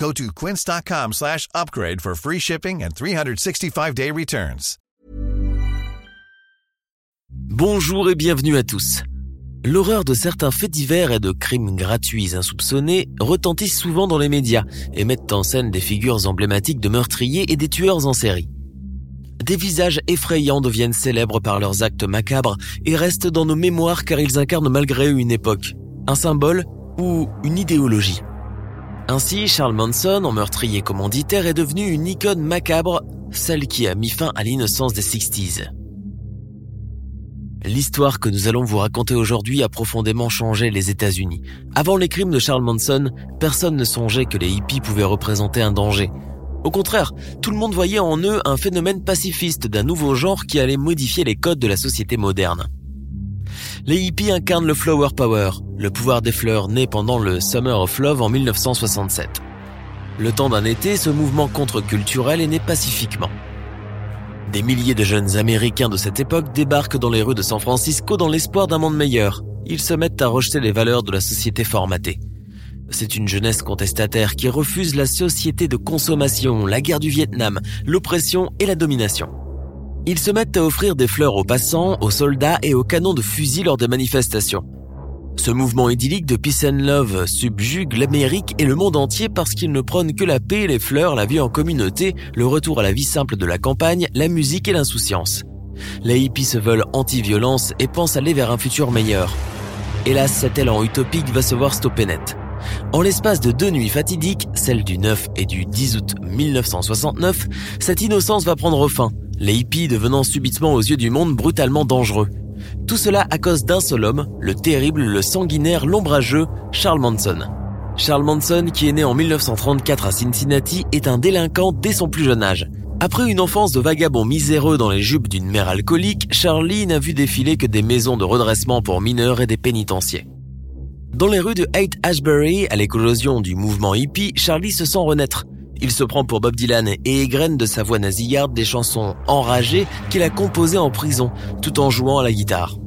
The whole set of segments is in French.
Go to quince.com slash upgrade for free shipping and 365-day returns. Bonjour et bienvenue à tous. L'horreur de certains faits divers et de crimes gratuits insoupçonnés retentissent souvent dans les médias et mettent en scène des figures emblématiques de meurtriers et des tueurs en série. Des visages effrayants deviennent célèbres par leurs actes macabres et restent dans nos mémoires car ils incarnent malgré eux une époque, un symbole ou une idéologie. Ainsi, Charles Manson, en meurtrier commanditaire, est devenu une icône macabre, celle qui a mis fin à l'innocence des 60s. L'histoire que nous allons vous raconter aujourd'hui a profondément changé les États-Unis. Avant les crimes de Charles Manson, personne ne songeait que les hippies pouvaient représenter un danger. Au contraire, tout le monde voyait en eux un phénomène pacifiste d'un nouveau genre qui allait modifier les codes de la société moderne. Les hippies incarnent le flower power, le pouvoir des fleurs né pendant le Summer of Love en 1967. Le temps d'un été, ce mouvement contre-culturel est né pacifiquement. Des milliers de jeunes Américains de cette époque débarquent dans les rues de San Francisco dans l'espoir d'un monde meilleur. Ils se mettent à rejeter les valeurs de la société formatée. C'est une jeunesse contestataire qui refuse la société de consommation, la guerre du Vietnam, l'oppression et la domination. Ils se mettent à offrir des fleurs aux passants, aux soldats et aux canons de fusil lors des manifestations. Ce mouvement idyllique de peace and love subjugue l'Amérique et le monde entier parce qu'il ne prône que la paix, les fleurs, la vie en communauté, le retour à la vie simple de la campagne, la musique et l'insouciance. Les hippies se veulent anti-violence et pensent aller vers un futur meilleur. Hélas, cet élan utopique va se voir stopper net. En l'espace de deux nuits fatidiques, celle du 9 et du 10 août 1969, cette innocence va prendre fin, les hippies devenant subitement aux yeux du monde brutalement dangereux. Tout cela à cause d'un seul homme, le terrible, le sanguinaire, l'ombrageux Charles Manson. Charles Manson, qui est né en 1934 à Cincinnati, est un délinquant dès son plus jeune âge. Après une enfance de vagabond miséreux dans les jupes d'une mère alcoolique, Charlie n'a vu défiler que des maisons de redressement pour mineurs et des pénitenciers. Dans les rues de Haight Ashbury, à l'éclosion du mouvement hippie, Charlie se sent renaître. Il se prend pour Bob Dylan et égrène de sa voix nasillarde des chansons enragées qu'il a composées en prison, tout en jouant à la guitare.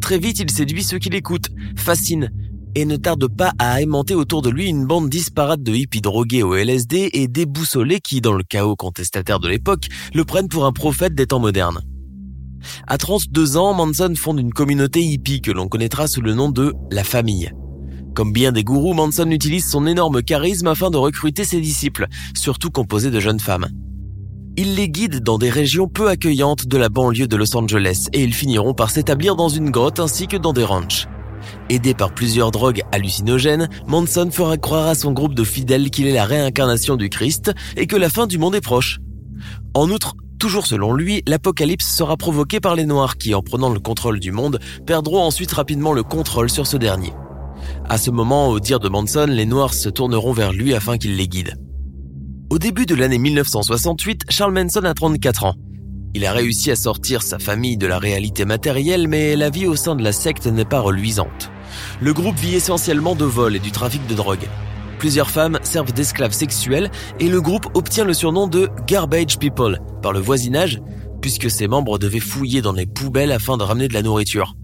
Très vite, il séduit ceux qui l'écoutent, fascine, et ne tarde pas à aimanter autour de lui une bande disparate de hippies drogués au LSD et déboussolés qui, dans le chaos contestataire de l'époque, le prennent pour un prophète des temps modernes. À 32 ans, Manson fonde une communauté hippie que l'on connaîtra sous le nom de La Famille. Comme bien des gourous, Manson utilise son énorme charisme afin de recruter ses disciples, surtout composés de jeunes femmes. Il les guide dans des régions peu accueillantes de la banlieue de Los Angeles et ils finiront par s'établir dans une grotte ainsi que dans des ranchs. Aidé par plusieurs drogues hallucinogènes, Manson fera croire à son groupe de fidèles qu'il est la réincarnation du Christ et que la fin du monde est proche. En outre, toujours selon lui, l'apocalypse sera provoqué par les Noirs qui, en prenant le contrôle du monde, perdront ensuite rapidement le contrôle sur ce dernier. À ce moment, au dire de Manson, les Noirs se tourneront vers lui afin qu'il les guide. Au début de l'année 1968, Charles Manson a 34 ans. Il a réussi à sortir sa famille de la réalité matérielle, mais la vie au sein de la secte n'est pas reluisante. Le groupe vit essentiellement de vol et du trafic de drogue. Plusieurs femmes servent d'esclaves sexuels et le groupe obtient le surnom de Garbage People par le voisinage, puisque ses membres devaient fouiller dans les poubelles afin de ramener de la nourriture.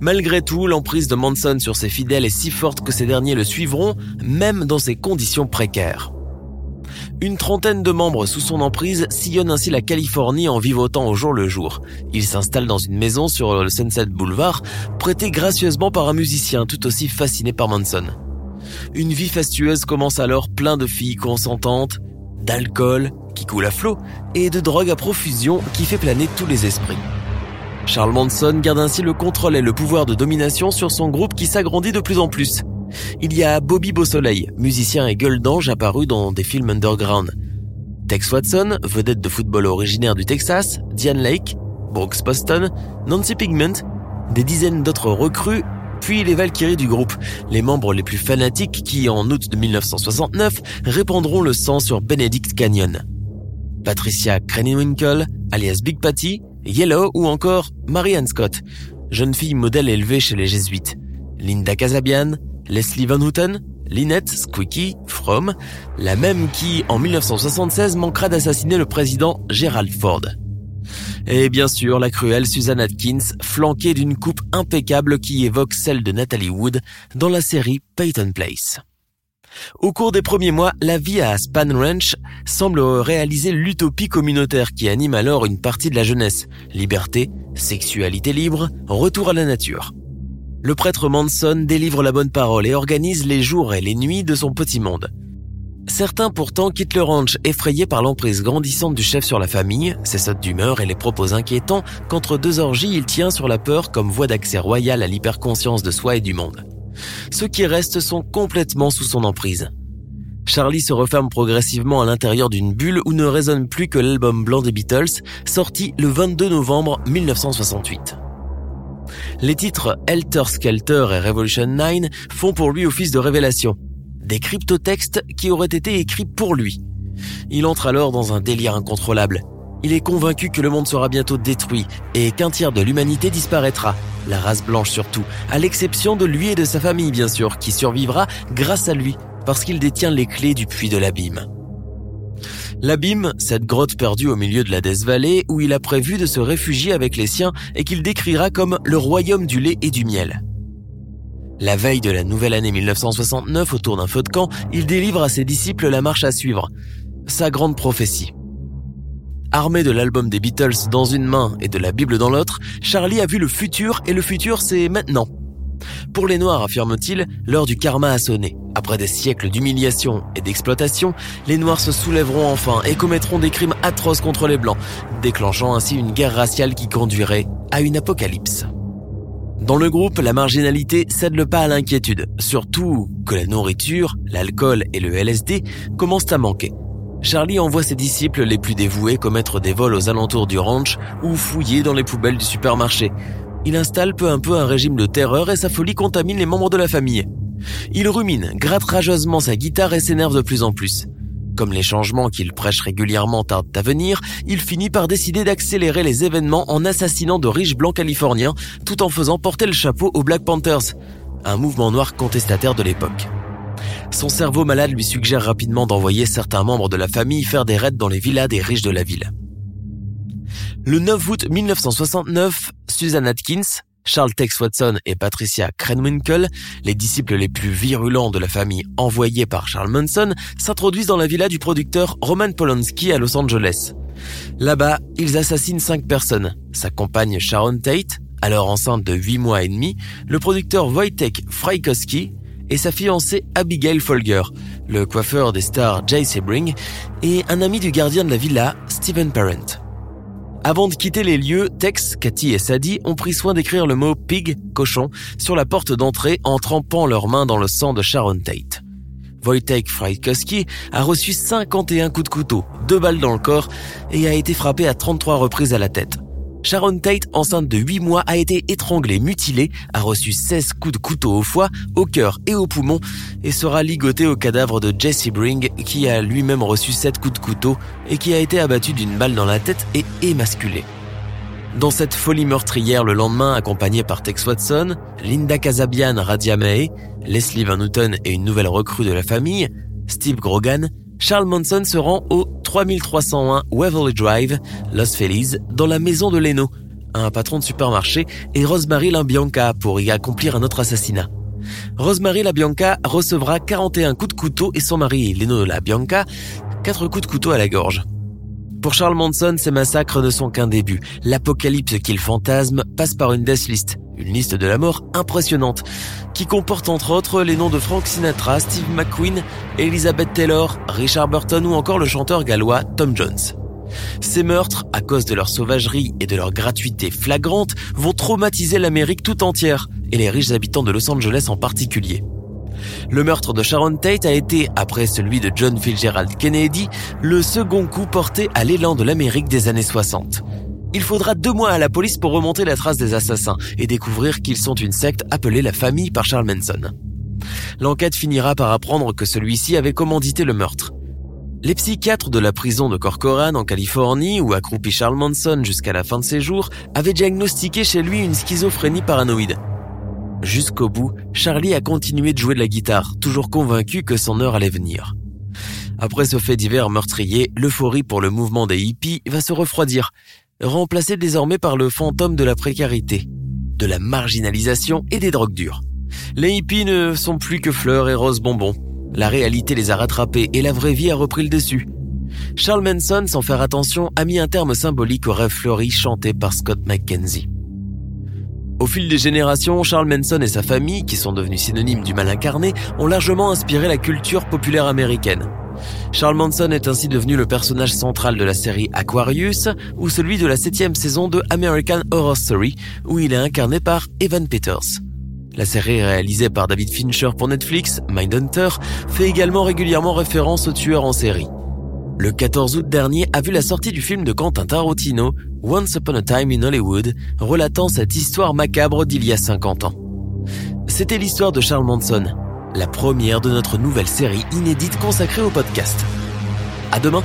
Malgré tout, l'emprise de Manson sur ses fidèles est si forte que ces derniers le suivront, même dans ces conditions précaires. Une trentaine de membres sous son emprise sillonnent ainsi la Californie en vivotant au jour le jour. Ils s'installent dans une maison sur le Sunset Boulevard, prêtée gracieusement par un musicien tout aussi fasciné par Manson. Une vie fastueuse commence alors plein de filles consentantes, d'alcool qui coule à flot et de drogue à profusion qui fait planer tous les esprits. Charles Manson garde ainsi le contrôle et le pouvoir de domination sur son groupe qui s'agrandit de plus en plus. Il y a Bobby Beausoleil, musicien et gueule d'ange apparu dans des films underground. Tex Watson, vedette de football originaire du Texas, Diane Lake, Brooks Poston, Nancy Pigment, des dizaines d'autres recrues, puis les Valkyries du groupe, les membres les plus fanatiques qui, en août de 1969, répandront le sang sur Benedict Canyon. Patricia Krenwinkel, alias Big Patty, Yellow ou encore Marianne Scott, jeune fille modèle élevée chez les jésuites, Linda Casabian, Leslie Van Houten, Lynette Squeaky From, la même qui, en 1976, manquera d'assassiner le président Gerald Ford. Et bien sûr, la cruelle Susan Atkins, flanquée d'une coupe impeccable qui évoque celle de Natalie Wood dans la série Peyton Place. Au cours des premiers mois, la vie à Span Ranch semble réaliser l'utopie communautaire qui anime alors une partie de la jeunesse. Liberté, sexualité libre, retour à la nature. Le prêtre Manson délivre la bonne parole et organise les jours et les nuits de son petit monde. Certains pourtant quittent le ranch effrayés par l'emprise grandissante du chef sur la famille, ses sautes d'humeur et les propos inquiétants qu'entre deux orgies il tient sur la peur comme voie d'accès royal à l'hyperconscience de soi et du monde. Ceux qui restent sont complètement sous son emprise. Charlie se referme progressivement à l'intérieur d'une bulle où ne résonne plus que l'album blanc des Beatles, sorti le 22 novembre 1968. Les titres Helter Skelter et Revolution 9 font pour lui office de révélation, des cryptotextes qui auraient été écrits pour lui. Il entre alors dans un délire incontrôlable. Il est convaincu que le monde sera bientôt détruit et qu'un tiers de l'humanité disparaîtra, la race blanche surtout, à l'exception de lui et de sa famille bien sûr, qui survivra grâce à lui, parce qu'il détient les clés du puits de l'abîme. L'abîme, cette grotte perdue au milieu de la Death Valley où il a prévu de se réfugier avec les siens et qu'il décrira comme le royaume du lait et du miel. La veille de la nouvelle année 1969, autour d'un feu de camp, il délivre à ses disciples la marche à suivre, sa grande prophétie. Armé de l'album des Beatles dans une main et de la Bible dans l'autre, Charlie a vu le futur et le futur c'est maintenant. Pour les Noirs, affirme-t-il, l'heure du karma a sonné. Après des siècles d'humiliation et d'exploitation, les Noirs se soulèveront enfin et commettront des crimes atroces contre les Blancs, déclenchant ainsi une guerre raciale qui conduirait à une apocalypse. Dans le groupe, la marginalité cède le pas à l'inquiétude, surtout que la nourriture, l'alcool et le LSD commencent à manquer. Charlie envoie ses disciples les plus dévoués commettre des vols aux alentours du ranch ou fouiller dans les poubelles du supermarché. Il installe peu à peu un régime de terreur et sa folie contamine les membres de la famille. Il rumine, gratte rageusement sa guitare et s'énerve de plus en plus. Comme les changements qu'il prêche régulièrement tardent à venir, il finit par décider d'accélérer les événements en assassinant de riches blancs californiens tout en faisant porter le chapeau aux Black Panthers, un mouvement noir contestataire de l'époque. Son cerveau malade lui suggère rapidement d'envoyer certains membres de la famille faire des raids dans les villas des riches de la ville. Le 9 août 1969, Susan Atkins, Charles Tex Watson et Patricia Krenwinkel, les disciples les plus virulents de la famille envoyés par Charles Manson, s'introduisent dans la villa du producteur Roman Polanski à Los Angeles. Là-bas, ils assassinent cinq personnes. Sa compagne Sharon Tate, alors enceinte de 8 mois et demi, le producteur Wojtek Frykowski, et sa fiancée Abigail Folger, le coiffeur des stars Jay Sebring et un ami du gardien de la villa, Stephen Parent. Avant de quitter les lieux, Tex, Cathy et Sadie ont pris soin d'écrire le mot pig, cochon, sur la porte d'entrée en trempant leurs mains dans le sang de Sharon Tate. Wojtek Frykowski a reçu 51 coups de couteau, deux balles dans le corps et a été frappé à 33 reprises à la tête. Sharon Tate, enceinte de 8 mois, a été étranglée, mutilée, a reçu 16 coups de couteau au foie, au cœur et au poumon et sera ligotée au cadavre de Jesse Bring qui a lui-même reçu 7 coups de couteau et qui a été abattu d'une balle dans la tête et émasculé. Dans cette folie meurtrière le lendemain, accompagnée par Tex Watson, Linda Casabian, Radia May, Leslie Van Houten et une nouvelle recrue de la famille, Steve Grogan, Charles Manson se rend au 3301 Waverly Drive, Los Feliz, dans la maison de Leno, un patron de supermarché, et Rosemary LaBianca pour y accomplir un autre assassinat. Rosemary LaBianca recevra 41 coups de couteau et son mari, Leno LaBianca, 4 coups de couteau à la gorge. Pour Charles Manson, ces massacres ne sont qu'un début. L'apocalypse qu'il fantasme passe par une death list, une liste de la mort impressionnante, qui comporte entre autres les noms de Frank Sinatra, Steve McQueen, Elizabeth Taylor, Richard Burton ou encore le chanteur gallois Tom Jones. Ces meurtres, à cause de leur sauvagerie et de leur gratuité flagrante, vont traumatiser l'Amérique tout entière, et les riches habitants de Los Angeles en particulier. Le meurtre de Sharon Tate a été, après celui de John Fitzgerald Kennedy, le second coup porté à l'élan de l'Amérique des années 60. Il faudra deux mois à la police pour remonter la trace des assassins et découvrir qu'ils sont une secte appelée la famille par Charles Manson. L'enquête finira par apprendre que celui-ci avait commandité le meurtre. Les psychiatres de la prison de Corcoran en Californie, où accroupi Charles Manson jusqu'à la fin de ses jours, avaient diagnostiqué chez lui une schizophrénie paranoïde. Jusqu'au bout, Charlie a continué de jouer de la guitare, toujours convaincu que son heure allait venir. Après ce fait divers meurtrier, l'euphorie pour le mouvement des hippies va se refroidir, remplacée désormais par le fantôme de la précarité, de la marginalisation et des drogues dures. Les hippies ne sont plus que fleurs et roses bonbons. La réalité les a rattrapés et la vraie vie a repris le dessus. Charles Manson, sans faire attention, a mis un terme symbolique au rêve fleuri chanté par Scott McKenzie. Au fil des générations, Charles Manson et sa famille, qui sont devenus synonymes du mal incarné, ont largement inspiré la culture populaire américaine. Charles Manson est ainsi devenu le personnage central de la série Aquarius ou celui de la septième saison de American Horror Story où il est incarné par Evan Peters. La série réalisée par David Fincher pour Netflix, Mindhunter, fait également régulièrement référence au tueur en série. Le 14 août dernier a vu la sortie du film de Quentin Tarantino, Once Upon a Time in Hollywood, relatant cette histoire macabre d'il y a 50 ans. C'était l'histoire de Charles Manson, la première de notre nouvelle série inédite consacrée au podcast. À demain!